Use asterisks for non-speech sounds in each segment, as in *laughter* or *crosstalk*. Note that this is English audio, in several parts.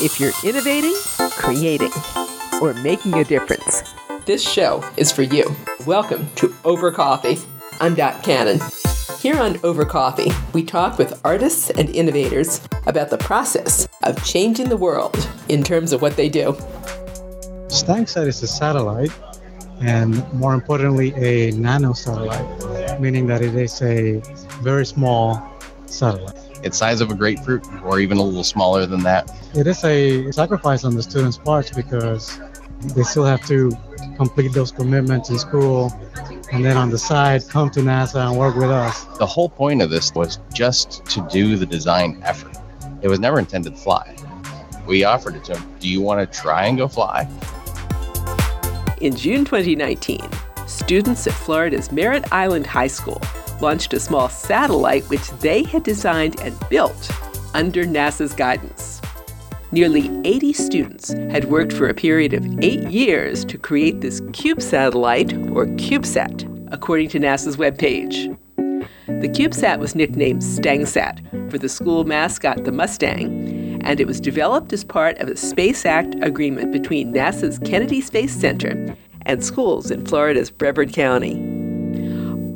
If you're innovating, creating, or making a difference, this show is for you. Welcome to Over Coffee. I'm Dot Cannon. Here on Over Coffee, we talk with artists and innovators about the process of changing the world in terms of what they do. StangSat is a satellite, and more importantly, a nano satellite, meaning that it is a very small satellite. It's size of a grapefruit, or even a little smaller than that. It is a sacrifice on the students' parts because they still have to complete those commitments in school and then on the side come to NASA and work with us. The whole point of this was just to do the design effort. It was never intended to fly. We offered it to them. Do you want to try and go fly? In June 2019, students at Florida's Merritt Island High School launched a small satellite which they had designed and built under NASA's guidance. Nearly 80 students had worked for a period of eight years to create this cube satellite, or CubeSat, according to NASA's webpage. The CubeSat was nicknamed StangSat for the school mascot, the Mustang, and it was developed as part of a Space Act agreement between NASA's Kennedy Space Center and schools in Florida's Brevard County.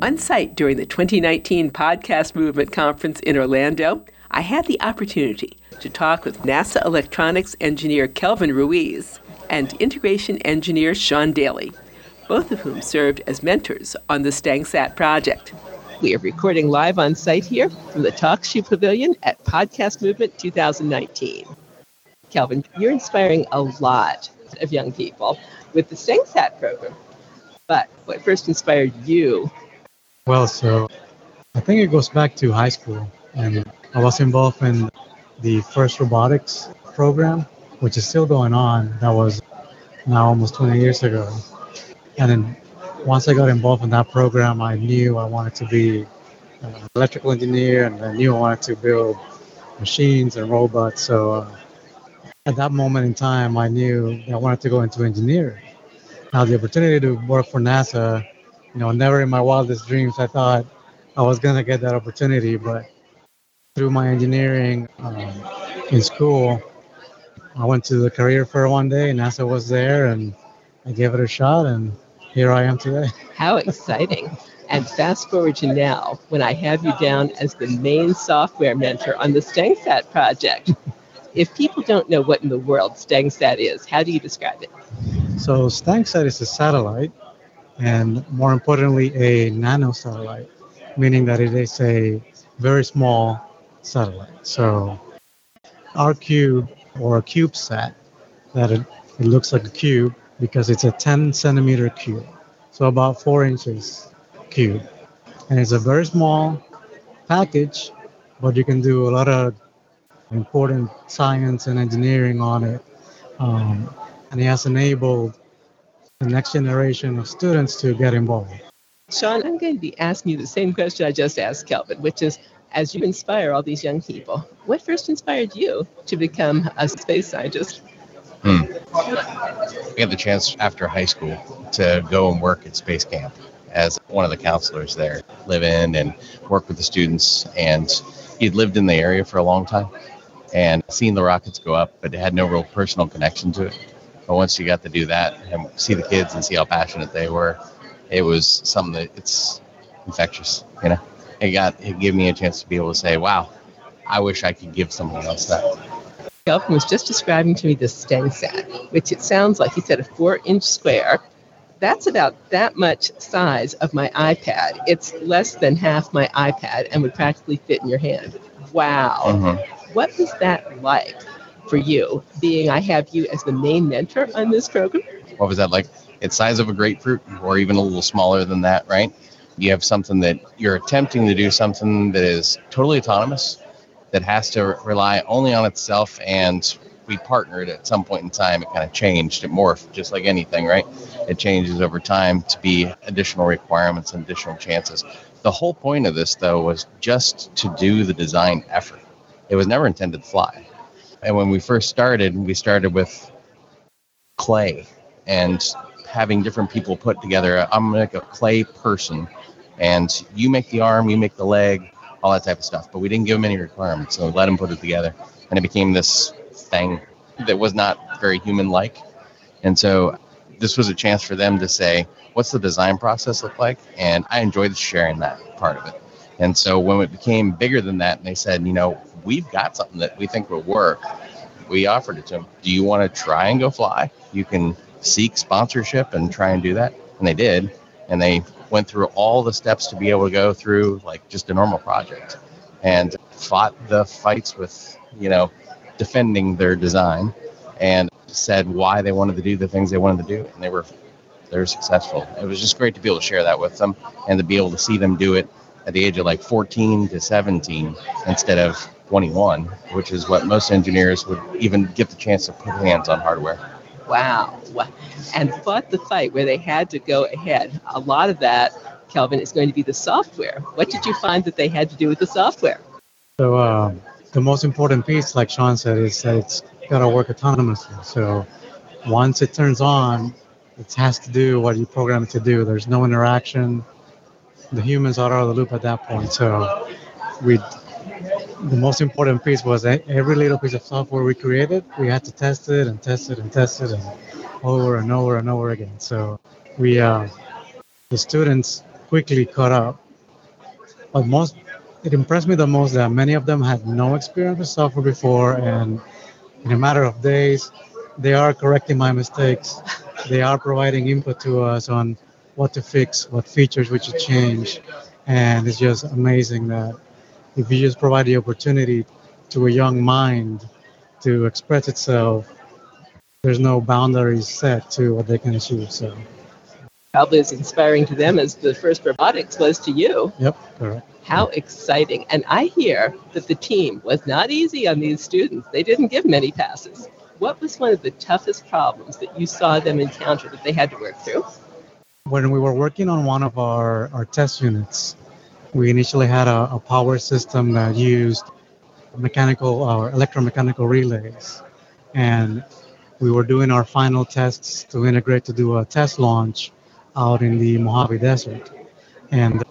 On site during the 2019 Podcast Movement Conference in Orlando, I had the opportunity to talk with NASA electronics engineer Kelvin Ruiz and integration engineer Sean Daly, both of whom served as mentors on the StangSat project. We are recording live on site here from the TalkShoe Pavilion at Podcast Movement 2019. Kelvin, you're inspiring a lot of young people with the StangSat program. But what first inspired you? Well, so I think it goes back to high school, and I was involved in the first robotics program, which is still going on. That was now almost 20 years ago. And then once I got involved in that program, I knew I wanted to be an electrical engineer and I knew I wanted to build machines and robots. So uh, at that moment in time, I knew I wanted to go into engineering. Now, the opportunity to work for NASA, you know, never in my wildest dreams I thought I was going to get that opportunity, but through my engineering um, in school, I went to the career fair one day, and NASA was there, and I gave it a shot, and here I am today. *laughs* How exciting! And fast forward to now, when I have you down as the main software mentor on the StangSat project. if people don't know what in the world StangSat is, how do you describe it? So StangSat is a satellite, and more importantly, a nano satellite, meaning that it is a very small satellite. So our cube or a CubeSat, that it, it looks like a cube because it's a 10 centimeter cube, so about four inches cube, and it's a very small package, but you can do a lot of important science and engineering on it, um, and it has enabled the next generation of students to get involved. Sean, I'm going to be asking you the same question I just asked Kelvin, which is as you inspire all these young people, what first inspired you to become a space scientist? Hmm. I got the chance after high school to go and work at Space Camp as one of the counselors there, live in and work with the students. And he'd lived in the area for a long time and seen the rockets go up, but had no real personal connection to it. But once you got to do that and see the kids and see how passionate they were, it was something that it's infectious, you know it got it gave me a chance to be able to say, "Wow, I wish I could give someone else that." Kelvin was just describing to me the StangSat, which it sounds like he said a four-inch square. That's about that much size of my iPad. It's less than half my iPad and would practically fit in your hand. Wow. Mm-hmm. What was that like for you, being I have you as the main mentor on this program? What was that like? It's size of a grapefruit, or even a little smaller than that, right? you have something that you're attempting to do something that is totally autonomous, that has to rely only on itself, and we partnered at some point in time. It kind of changed, it morphed, just like anything, right? It changes over time to be additional requirements and additional chances. The whole point of this, though, was just to do the design effort. It was never intended to fly. And when we first started, we started with clay and having different people put together. I'm like a clay person and you make the arm, you make the leg, all that type of stuff. But we didn't give them any requirements, so we let them put it together, and it became this thing. that was not very human like. And so this was a chance for them to say, what's the design process look like? And I enjoyed sharing that part of it. And so when it became bigger than that, and they said, you know, we've got something that we think will work, we offered it to them. Do you want to try and go fly? You can seek sponsorship and try and do that. And they did. And they went through all the steps to be able to go through like just a normal project and fought the fights with, you know, defending their design and said why they wanted to do the things they wanted to do. And they were they were successful. It was just great to be able to share that with them and to be able to see them do it at the age of like 14 to 17 instead of 21, which is what most engineers would even get the chance to put hands on hardware. Wow. And fought the fight where they had to go ahead. A lot of that, Kelvin, is going to be the software. What did you find that they had to do with the software? So, uh, the most important piece, like Sean said, is that it's got to work autonomously. So, once it turns on, it has to do what you program it to do. There's no interaction. The humans are out of the loop at that point. So, we the most important piece was every little piece of software we created, we had to test it and test it and test it and over and over and over again. So we, uh, the students quickly caught up. But most, it impressed me the most that many of them had no experience with software before, and in a matter of days, they are correcting my mistakes. They are providing input to us on what to fix, what features we should change, and it's just amazing that if you just provide the opportunity to a young mind to express itself, there's no boundaries set to what they can achieve. So probably as inspiring to them as the first robotics was to you. Yep, correct. How exciting. And I hear that the team was not easy on these students. They didn't give many passes. What was one of the toughest problems that you saw them encounter that they had to work through? When we were working on one of our, our test units, we initially had a, a power system that used mechanical or electromechanical relays. And we were doing our final tests to integrate to do a test launch out in the Mojave Desert. And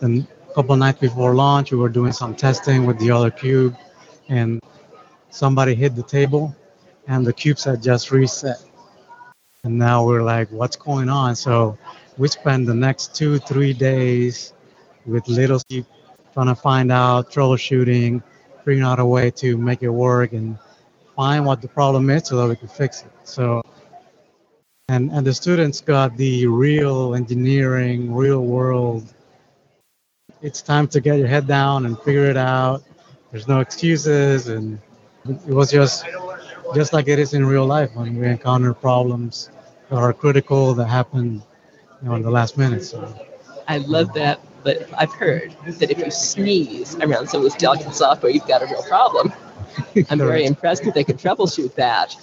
then a couple nights before launch, we were doing some testing with the other cube, and somebody hit the table, and the cubes had just reset. And now we're like, what's going on? So we spent the next two, three days with little Steve trying to find out, troubleshooting, figuring out a way to make it work and find what the problem is so that we can fix it. So, and, and the students got the real engineering, real world. It's time to get your head down and figure it out. There's no excuses. And it was just, just like it is in real life when we encounter problems that are critical that happen you know, in the last minute. So. I love that but I've heard that if you sneeze around some of this delicate software, you've got a real problem. *laughs* I'm very impressed that they can troubleshoot that.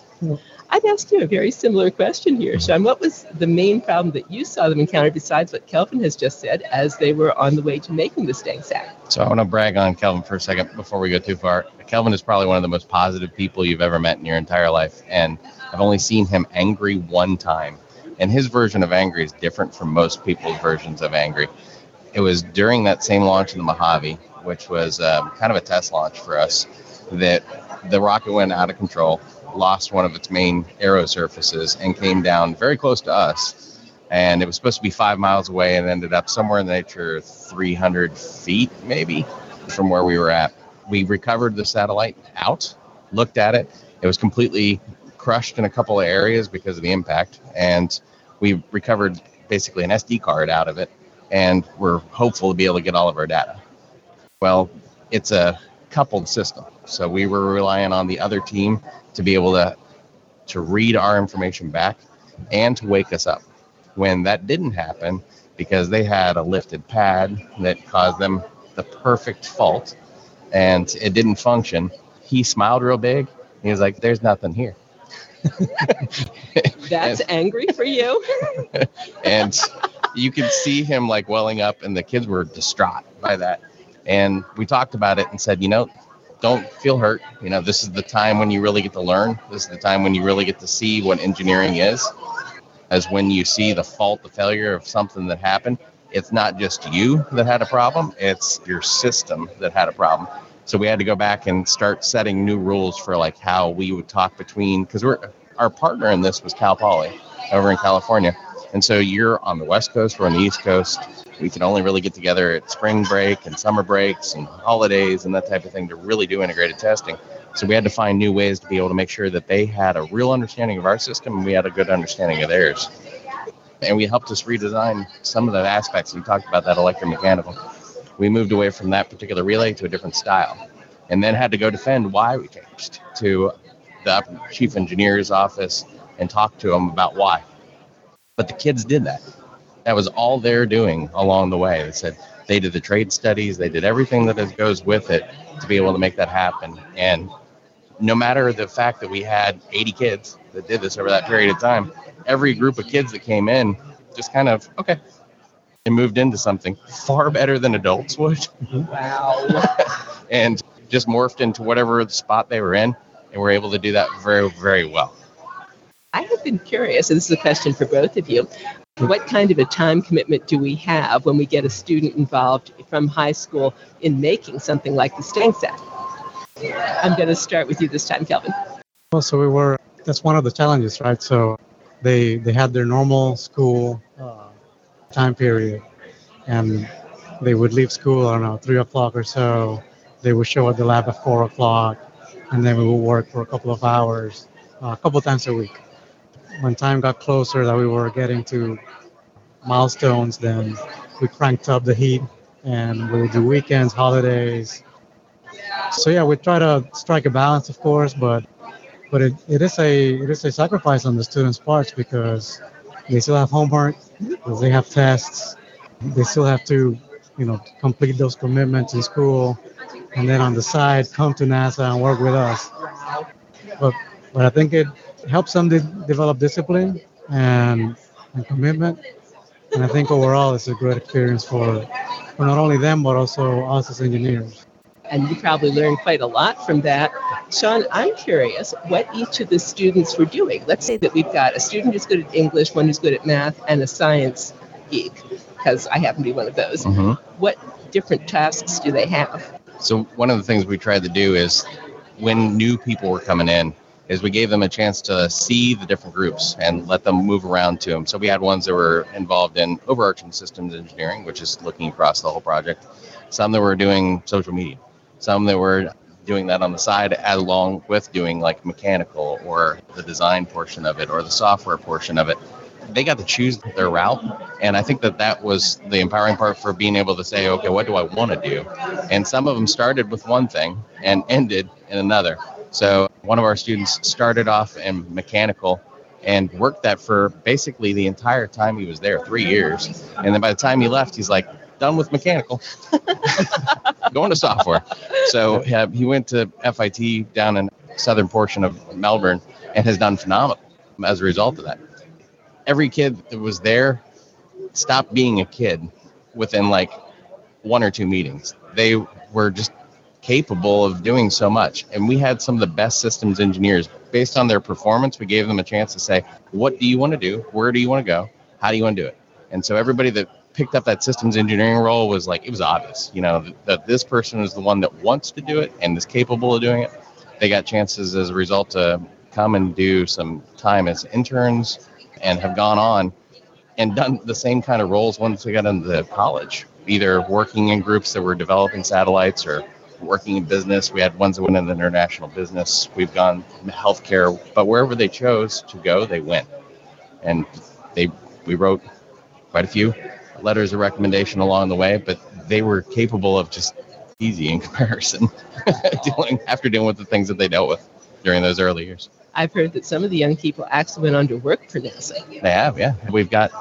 I'd ask you a very similar question here, Sean. What was the main problem that you saw them encounter besides what Kelvin has just said as they were on the way to making the StangSat? So I want to brag on Kelvin for a second before we go too far. Kelvin is probably one of the most positive people you've ever met in your entire life, and I've only seen him angry one time. And his version of angry is different from most people's versions of angry it was during that same launch in the Mojave, which was um, kind of a test launch for us, that the rocket went out of control, lost one of its main aero surfaces, and came down very close to us. And it was supposed to be five miles away and ended up somewhere in the nature of 300 feet, maybe, from where we were at. We recovered the satellite out, looked at it. It was completely crushed in a couple of areas because of the impact. And we recovered basically an SD card out of it and we're hopeful to be able to get all of our data. Well, it's a coupled system. So we were relying on the other team to be able to to read our information back and to wake us up. When that didn't happen, because they had a lifted pad that caused them the perfect fault and it didn't function, he smiled real big. He was like, There's nothing here. *laughs* That's *laughs* and, angry for you. *laughs* and you could see him like welling up, and the kids were distraught by that. And we talked about it and said, you know, don't feel hurt. You know, this is the time when you really get to learn. This is the time when you really get to see what engineering is. As when you see the fault, the failure of something that happened, it's not just you that had a problem, it's your system that had a problem. So we had to go back and start setting new rules for like how we would talk between because we're our partner in this was Cal Poly over in California. And so you're on the West Coast, we're on the East Coast. We can only really get together at spring break and summer breaks and holidays and that type of thing to really do integrated testing. So we had to find new ways to be able to make sure that they had a real understanding of our system and we had a good understanding of theirs. And we helped us redesign some of the aspects. We talked about that electromechanical we moved away from that particular relay to a different style and then had to go defend why we changed to the chief engineer's office and talk to them about why. But the kids did that. That was all they're doing along the way. They said they did the trade studies, they did everything that goes with it to be able to make that happen. And no matter the fact that we had 80 kids that did this over that period of time, every group of kids that came in just kind of, okay, and moved into something far better than adults would. Wow. *laughs* and just morphed into whatever spot they were in and were able to do that very, very well. I have been curious, and this is a question for both of you. What kind of a time commitment do we have when we get a student involved from high school in making something like the StangSat? I'm going to start with you this time, Kelvin. Well, so we were, that's one of the challenges, right? So they, they had their normal school uh, time period. And they would leave school, I don't know, three o'clock or so. They would show at the lab at four o'clock, and then we would work for a couple of hours, uh, a couple times a week. When time got closer that we were getting to milestones, then we cranked up the heat and we would do weekends, holidays. So yeah, we try to strike a balance, of course, but but it, it is a it is a sacrifice on the students' parts because they still have homework, they have tests, they still have to, you know, complete those commitments in school, and then on the side come to NASA and work with us. But but I think it helps them de- develop discipline and, and commitment, and I think overall it's a great experience for for not only them but also us as engineers and you probably learned quite a lot from that. Sean, I'm curious what each of the students were doing. Let's say that we've got a student who's good at English, one who's good at math, and a science geek, because I happen to be one of those. Mm-hmm. What different tasks do they have? So one of the things we tried to do is when new people were coming in, is we gave them a chance to see the different groups and let them move around to them. So we had ones that were involved in overarching systems engineering, which is looking across the whole project. Some that were doing social media some that were doing that on the side along with doing like mechanical or the design portion of it or the software portion of it they got to choose their route and i think that that was the empowering part for being able to say okay what do i want to do and some of them started with one thing and ended in another so one of our students started off in mechanical and worked that for basically the entire time he was there three years and then by the time he left he's like done with mechanical, *laughs* going to software. So he went to FIT down in southern portion of Melbourne and has done phenomenal as a result of that. Every kid that was there stopped being a kid within like one or two meetings. They were just capable of doing so much. And we had some of the best systems engineers. Based on their performance, we gave them a chance to say, what do you want to do? Where do you want to go? How do you want to do it? And so everybody that picked up that systems engineering role was like it was obvious, you know, that this person is the one that wants to do it and is capable of doing it. They got chances as a result to come and do some time as interns and have gone on and done the same kind of roles once they got into college, either working in groups that were developing satellites or working in business. We had ones that went into international business. We've gone healthcare, but wherever they chose to go, they went. And they we wrote quite a few letters of recommendation along the way, but they were capable of just easy in *laughs* comparison, dealing after dealing with the things that they dealt with during those early years. I've heard that some of the young people actually went on to work for NASA. They have, yeah. We've got,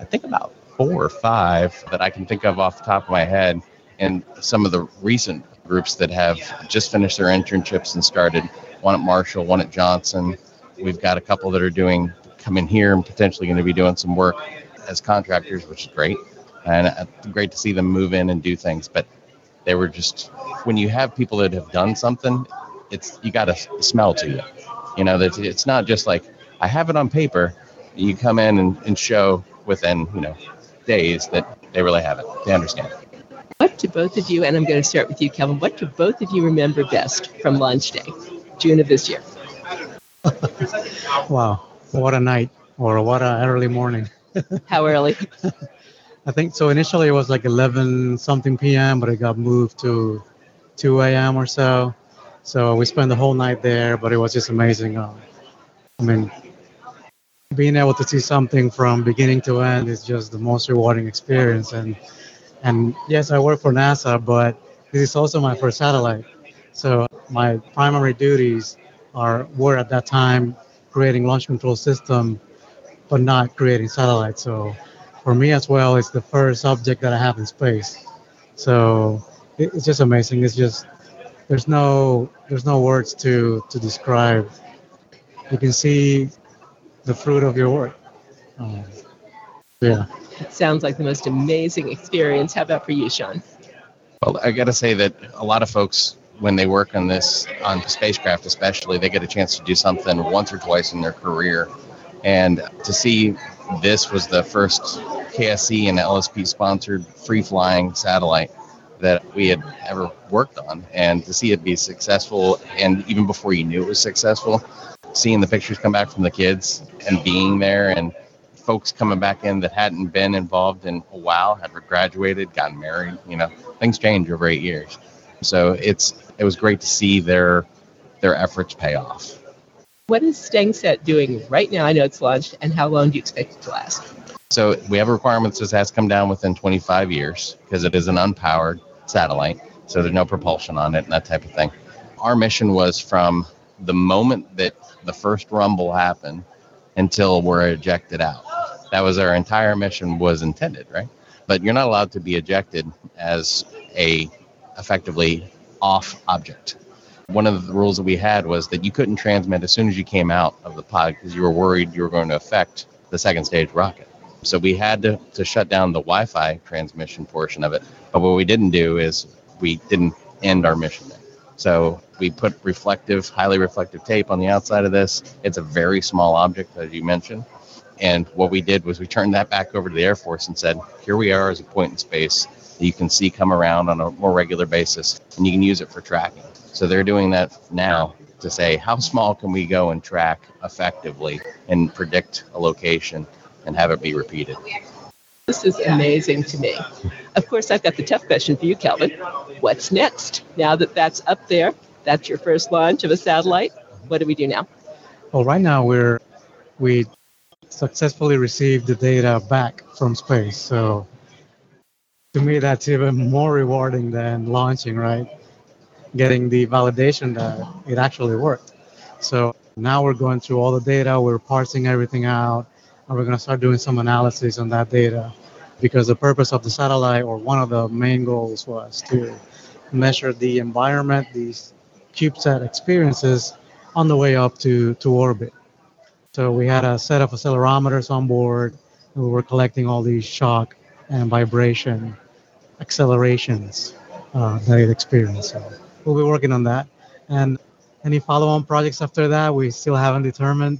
I think, about four or five that I can think of off the top of my head, and some of the recent groups that have just finished their internships and started. One at Marshall, one at Johnson. We've got a couple that are doing coming here and potentially going to be doing some work as contractors, which is great, and uh, great to see them move in and do things. But they were just when you have people that have done something, it's you got to smell to you. You know that it's not just like I have it on paper. You come in and, and show within you know days that they really have it. They understand. What do both of you, and I'm going to start with you, Kevin, what do both of you remember best from launch day, June of this year? *laughs* wow, what a night, or what a early morning. *laughs* How early? *laughs* I think so. Initially, it was like 11 something p.m., but it got moved to 2 a.m. or so. So we spent the whole night there, but it was just amazing. Um, I mean, being able to see something from beginning to end is just the most rewarding experience. And and yes, I work for NASA, but this is also my first satellite. So my primary duties are were at that time creating launch control system, but not creating satellites. So for me as well, it's the first object that I have in space. So it's just amazing. It's just there's no there's no words to to describe. You can see the fruit of your work. Um, yeah. It sounds like the most amazing experience. How about for you, Sean? Well, I got to say that a lot of folks, when they work on this, on spacecraft especially, they get a chance to do something once or twice in their career. And to see this was the first KSC and LSP sponsored free flying satellite that we had ever worked on. And to see it be successful, and even before you knew it was successful, seeing the pictures come back from the kids and being there and folks coming back in that hadn't been involved in a while, had graduated, gotten married, you know, things change over eight years. So it's it was great to see their their efforts pay off. What is StangSat doing right now? I know it's launched, and how long do you expect it to last? So we have requirements that has to come down within 25 years because it is an unpowered satellite, so there's no propulsion on it and that type of thing. Our mission was from the moment that the first rumble happened until we're ejected out. That was our entire mission was intended, right? But you're not allowed to be ejected as a effectively off object. One of the rules that we had was that you couldn't transmit as soon as you came out of the pod because you were worried you were going to affect the second stage rocket. So we had to, to shut down the Wi Fi transmission portion of it. But what we didn't do is we didn't end our mission there. So we put reflective, highly reflective tape on the outside of this. It's a very small object, as you mentioned. And what we did was we turned that back over to the Air Force and said, here we are as a point in space that you can see come around on a more regular basis, and you can use it for tracking. So they're doing that now to say, how small can we go and track effectively and predict a location and have it be repeated? This is amazing to me. Of course, I've got the tough question for you, Kelvin. What's next? Now that that's up there, that's your first launch of a satellite. What do we do now? Well, right now we're we successfully received the data back from space. So to me, that's even more rewarding than launching, right? Getting the validation that it actually worked. So now we're going through all the data, we're parsing everything out, and we're going to start doing some analysis on that data because the purpose of the satellite or one of the main goals was to measure the environment, these CubeSat experiences on the way up to, to orbit. So we had a set of accelerometers on board and we were collecting all these shock and vibration accelerations uh, that it experienced. So we'll be working on that. And any follow-on projects after that, we still haven't determined,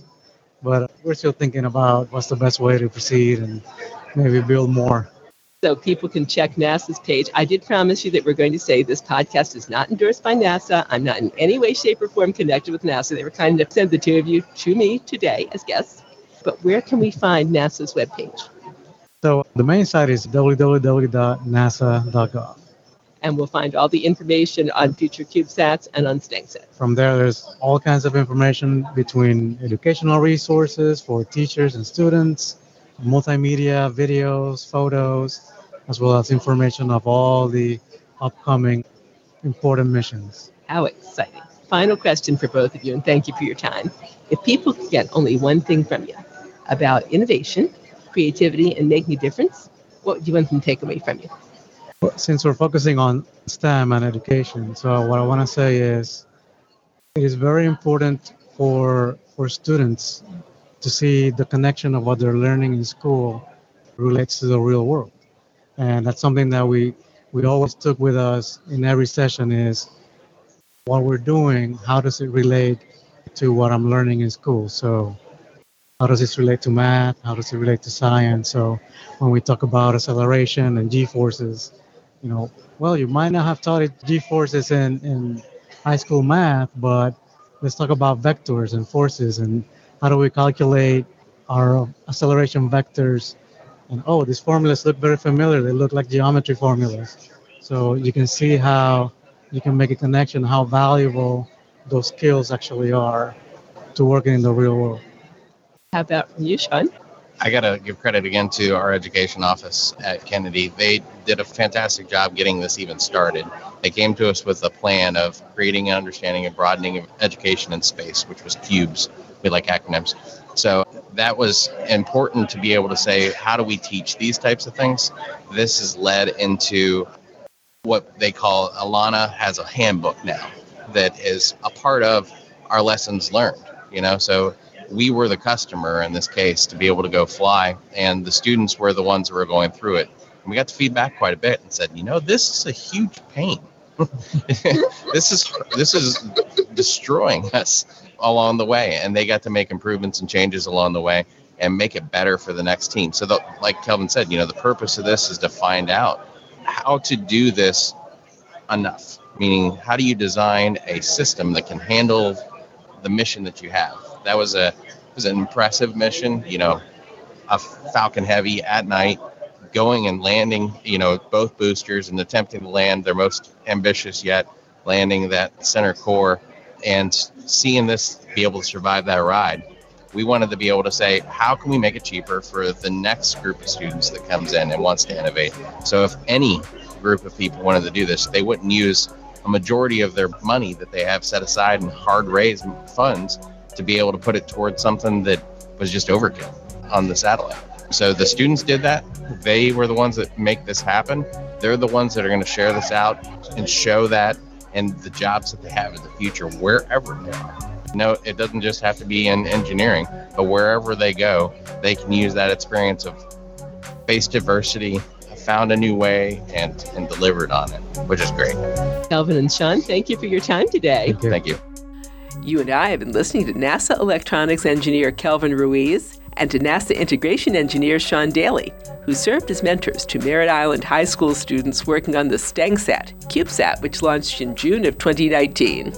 we're still thinking about what's the best way to proceed and maybe build more. So people can check NASA's page. I did promise you that we're going to say this podcast is not endorsed by NASA. I'm not in any way, shape, or form connected with NASA. They were kind enough to send the two of you to me today as guests. But where can we find NASA's webpage? So the main site is www.nasa.gov. And we'll find all the information on future CubeSats and on StangSat. From there, there's all kinds of information between educational resources for teachers and students, multimedia, videos, photos, as well as information of all the upcoming important missions. How exciting. Final question for both of you, and thank you for your time. If people could get only one thing from you about innovation, creativity, and making a difference, what would you want them to take away from you? Since we're focusing on STEM and education, so what I want to say is it is very important for for students to see the connection of what they're learning in school relates to the real world. And that's something that we, we always took with us in every session is what we're doing, how does it relate to what I'm learning in school? So how does this relate to math? How does it relate to science? So when we talk about acceleration and g-forces, you know, well, you might not have taught it g-forces in, in high school math, but let's talk about vectors and forces and how do we calculate our acceleration vectors. And oh, these formulas look very familiar. They look like geometry formulas. So you can see how you can make a connection, how valuable those skills actually are to working in the real world. How about you, Sean? I got to give credit again to our education office at Kennedy. They did a fantastic job getting this even started. They came to us with a plan of creating an understanding and broadening of education in space, which was CUBES. We like acronyms. So that was important to be able to say, how do we teach these types of things? This has led into what they call Alana has a handbook now that is a part of our lessons learned. You know, so we were the customer in this case to be able to go fly, and the students were the ones who were going through it. And we got the feedback quite a bit and said, you know, this is a huge pain. *laughs* this is this is destroying us along the way, and they got to make improvements and changes along the way and make it better for the next team. So, the, like Kelvin said, you know, the purpose of this is to find out how to do this enough. Meaning, how do you design a system that can handle the mission that you have? That was a was an impressive mission. You know, a Falcon Heavy at night, going and landing. You know, both boosters and attempting to land their most ambitious yet, landing that center core, and seeing this be able to survive that ride. We wanted to be able to say, how can we make it cheaper for the next group of students that comes in and wants to innovate? So if any group of people wanted to do this, they wouldn't use a majority of their money that they have set aside in hard raised funds to be able to put it towards something that was just overkill on the satellite. So the students did that. They were the ones that make this happen. They're the ones that are going to share this out and show that and the jobs that they have in the future wherever they are. No, it doesn't just have to be in engineering, but wherever they go, they can use that experience of face diversity, found a new way, and, and delivered on it, which is great. Kelvin and Sean, thank you for your time today. Thank you. Thank you. You and I have been listening to NASA electronics engineer Kelvin Ruiz and to NASA integration engineer Sean Daly, who served as mentors to Merritt Island High School students working on the STANGSAT, CubeSat, which launched in June of 2019.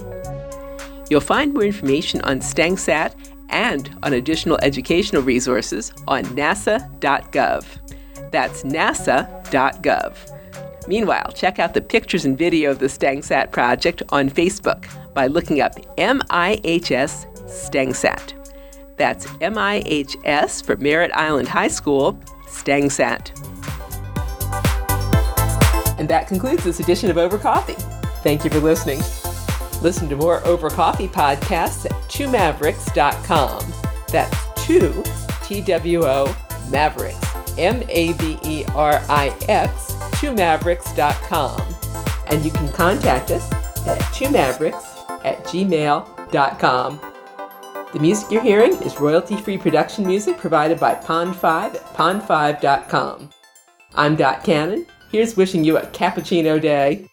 You'll find more information on STANGSAT and on additional educational resources on nasa.gov. That's nasa.gov. Meanwhile, check out the pictures and video of the STANGSAT project on Facebook by looking up MIHS STANGSAT. That's MIHS for Merritt Island High School, STANGSAT. And that concludes this edition of Over Coffee. Thank you for listening. Listen to more Over Coffee podcasts at twomaverix.com. That's two, T W O, Mavericks, M A V E R I X, twomaverix.com. And you can contact us at twomaverix at gmail.com. The music you're hearing is royalty free production music provided by Pond5 at pond5.com. I'm Dot Cannon. Here's wishing you a cappuccino day.